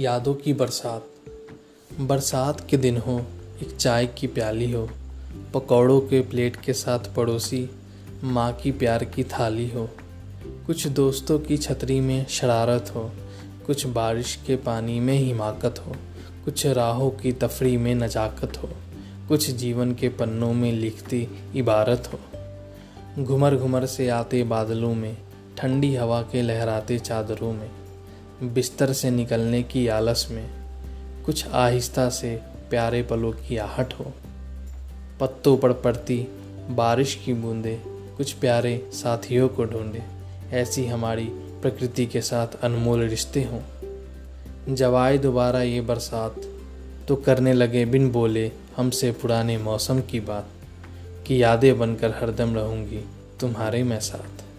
यादों की बरसात। बरसात के दिन हो, एक चाय की प्याली हो, पकौड़ों के प्लेट के साथ पड़ोसी, माँ की प्यार की थाली हो। कुछ दोस्तों की छतरी में शरारत हो, कुछ बारिश के पानी में हिमाकत हो, कुछ राहों की तफरी में नजाकत हो, कुछ जीवन के पन्नों में लिखती इबारत हो। घुमर घुमर से आते बादलों में, ठंडी हवा के लहराते चादरों में बिस्तर से निकलने की आलस में कुछ आहिस्ता से प्यारे पलों की आहट हो। पत्तों पर पड़ती बारिश की बूंदें कुछ प्यारे साथियों को ढूंढे। ऐसी हमारी प्रकृति के साथ अनमोल रिश्ते हों। जब आए दोबारा ये बरसात तो करने लगे बिन बोले हमसे पुराने मौसम की बात, कि यादें बनकर हरदम रहूँगी तुम्हारे मैं साथ।